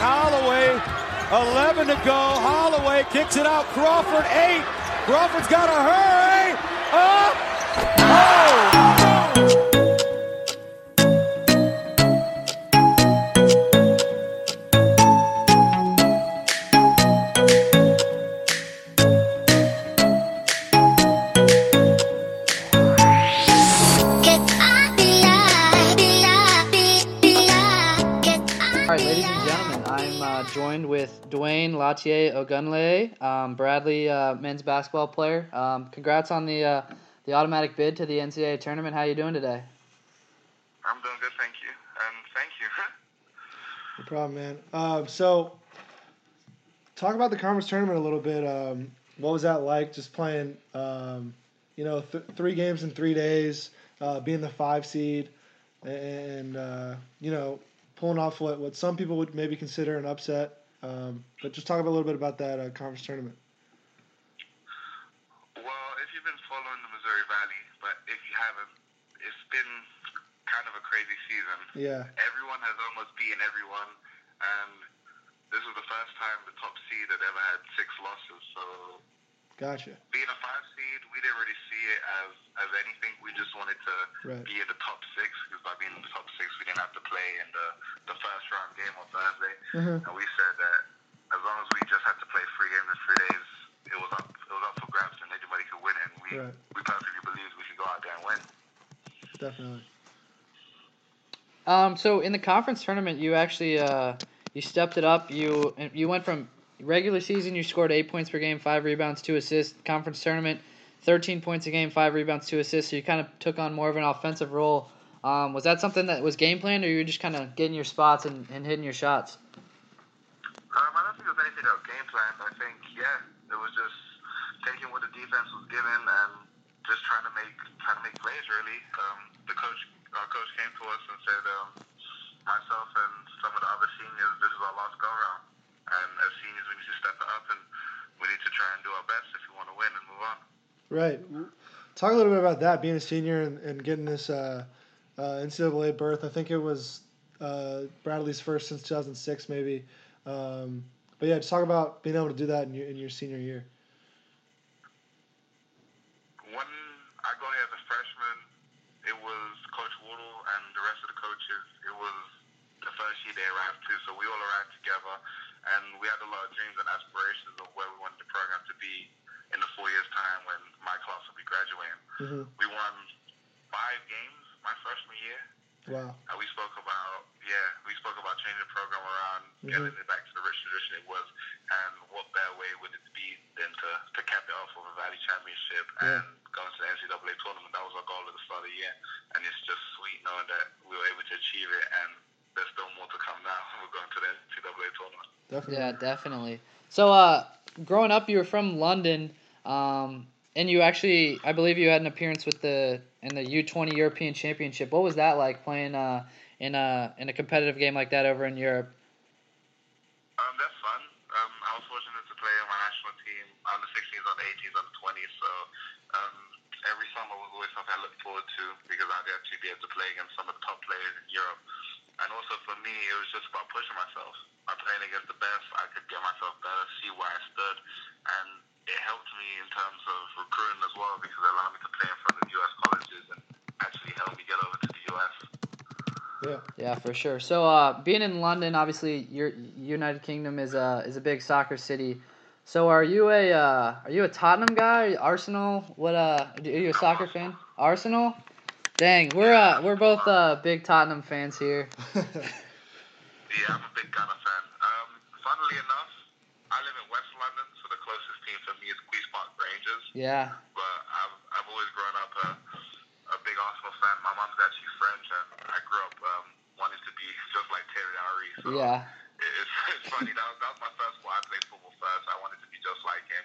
Holloway, 11 to go. Holloway kicks it out. Crawford, 8. Crawford's got to hurry. Up. Oh! Joined with Dwayne Lautier Ogunleye, um, Bradley uh, men's basketball player. Um, congrats on the uh, the automatic bid to the NCAA tournament. How you doing today? I'm doing good, thank you. And thank you. No problem, man. Um, so, talk about the conference tournament a little bit. Um, what was that like? Just playing, um, you know, th- three games in three days, uh, being the five seed, and uh, you know, pulling off what, what some people would maybe consider an upset. Um, but just talk a little bit about that uh, conference tournament. well, if you've been following the Missouri Valley, but if you haven't, it's been kind of a crazy season. Yeah, Everyone has almost beaten everyone, and this was the first time the top seed had ever had six losses. So gotcha. being a five seed, we didn't really see it as as anything. We just wanted to Right. be in the top six we didn't have to play in the the first round game on Thursday. Mhm. And we said that as long as we just had to play three games in three days, it was up it was up for grabs and anybody could win it. And we Right. we perfectly believed we could go out there and win. Definitely. Um, so in the conference tournament, you actually uh, you stepped it up. You you went from regular season, you scored eight points per game, five rebounds, two assists. Conference tournament, thirteen points a game, five rebounds, two assists. So you kind of took on more of an offensive role. Um, was that something that was game planned, or you were just kind of getting your spots and, and hitting your shots? Um, I don't think it was anything that was game planned. I think yeah, it was just taking what the defense was given and just trying to make trying to make plays really. Um, the coach our coach came to us and said um, myself and some of the other seniors, this is our last go round. And as seniors, we need to step it up and we need to try and do our best if we want to win and move on. Right. Talk a little bit about that, being a senior and, and getting this uh, uh, NCAA berth. I think it was uh, Bradley's first since 2006, maybe. Um, but yeah, just talk about being able to do that in your, in your senior year. When I got here as a freshman, it was Coach Wardle and the rest of the coaches. It was the first year they arrived too, so we all arrived together, and we had a lot of dreams and aspirations of where we wanted the program to be in the four years' time when my class will be graduating. hmm We won five games my freshman year, Wow. and we spoke about yeah, we spoke about changing the program around, getting it back to the rich tradition it was, and what better way would it be than to, to cap it off with a Valley Championship Yeah. and going to the NCAA tournament. That was our goal at the start of the year, and it's just sweet knowing that we were able to achieve it, and there's still more to come now. We're going to the NCAA tournament. Definitely. Yeah, definitely. So, uh, growing up, you were from London, um, and you actually, I believe, you had an appearance with the in the U twenty European Championship. What was that like playing uh, in a in a competitive game like that over in Europe? Um, that's fun. Um, I was fortunate to play on my national team on the 16s, on the 18s, on the 20s. So um, every summer was always something I looked forward to because I got to be able to play against some of the top players in Europe. And also for me, it was just about pushing myself. I'm playing against the best. I could get myself better, see where I stood, and it helped me in terms of recruiting as well because it allowed me to play in front of U.S. colleges and actually helped me get over to the U.S. Yeah. Yeah, for sure. So, uh, being in London, obviously, your United Kingdom is a is a big soccer city. So, are you a uh, are you a Tottenham guy? Arsenal? What uh? Are you a soccer fan? Arsenal? Dang, we're uh we're both uh big Tottenham fans here. Yeah, I'm a big Gooner fan. Um, funnily enough, I live in West London, so the closest team for me is Queen's Park Rangers. Yeah. But I've, I've always grown up a, a big Arsenal fan. My mom's actually French, and I grew up um, wanting to be just like Thierry Henry. So Yeah. it's, it's funny. That was, that was my first sport. I played football first. I wanted to be just like him.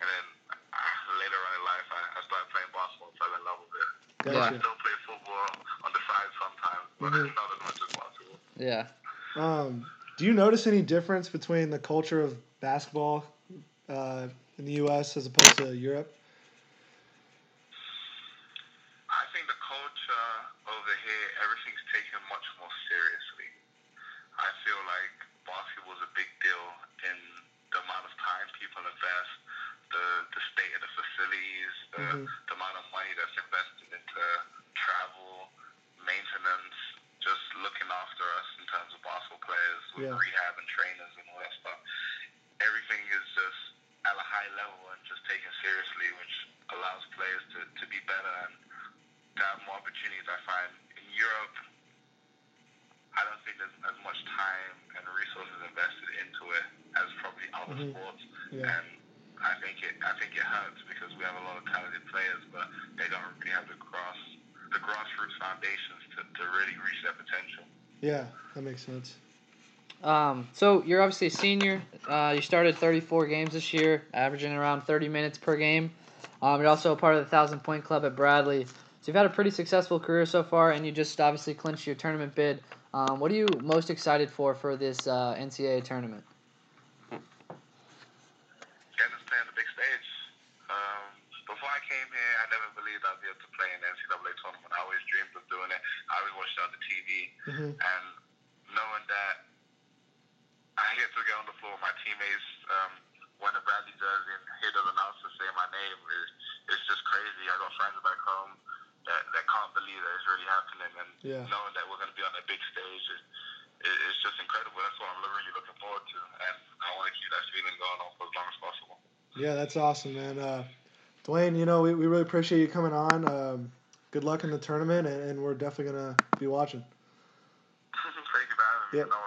And then uh, later on in life, I, I started playing basketball and fell in love with it. I still play football on the side sometimes, but Mhm. not as much as basketball. Yeah. Um, do you notice any difference between the culture of basketball uh, in the U.S. as opposed to Europe? I think the culture over here, everything's taken much more seriously. I feel like basketball is a big deal in the amount of time people invest, the the state of the facilities, the, mm-hmm. the amount of money that's invested into travel, maintenance, just looking after us in terms of basketball players with yeah. rehab and trainers and all that stuff. Everything is just at a high level and just taken seriously, which allows players to, to be better and to have more opportunities. I find in Europe probably other Mhm. sports. Yeah. And I think it I think it hurts because we have a lot of talented players, but they don't really have the grass the grassroots foundations to, to really reach their potential. Yeah, that makes sense. Um, so you're obviously a senior. Uh, you started 34 games this year, averaging around 30 minutes per game. Um, you're also a part of the Thousand Point Club at Bradley. So you've had a pretty successful career so far, and you just obviously clinched your tournament bid. Um, what are you most excited for for this uh, NCAA tournament? Getting to play on the big stage. Um, before I never believed I'd be able to play in the NCAA tournament. I always dreamed of doing it. I always watched it on the TV, hmm and knowing that I get to get on the floor with my teammates um, when the Bradley jersey and hear the announcer say my name is it's just crazy. I got friends back home that, that can't believe that it's really happening, and Yeah. knowing that we're going to be on a big stage, it, it, it's just incredible. That's what I'm really looking forward to, and I want to keep that feeling going on for as long as possible. Yeah, that's awesome, man. Uh, Dwayne, you know, we, we really appreciate you coming on. Um, good luck in the tournament, and, and we're definitely going to be watching. Thank you for having me. Yep.